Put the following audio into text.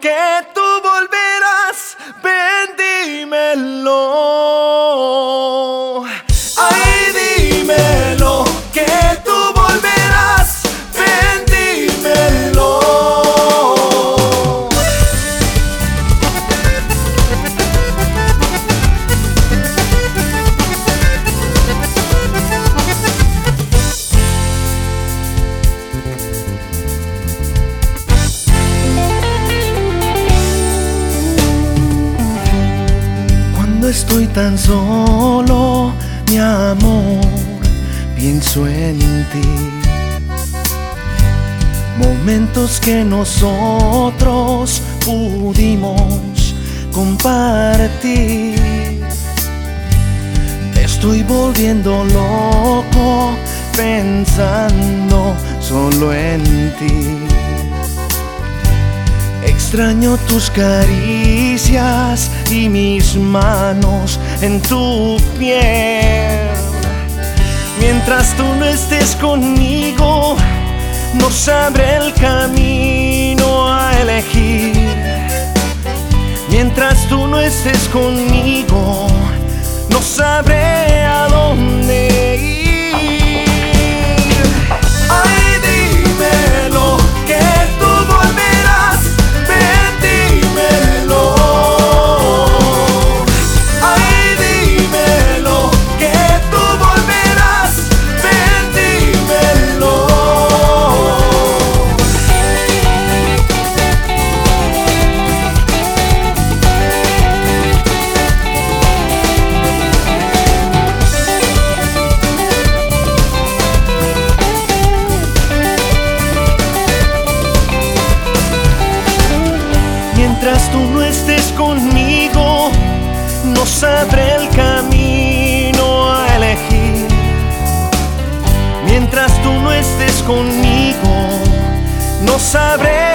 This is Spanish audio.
que tú volverás, ven, dímelo. Estoy tan solo, mi amor, pienso en ti. Momentos que nosotros pudimos compartir. Estoy volviendo loco pensando solo en ti. Extraño tus caricias y mis manos en tu piel. Mientras tú no estés conmigo, no sabré el camino a elegir. Mientras tú no estés conmigo, no sabré el camino a elegir. Mientras tú no estés conmigo, no sabré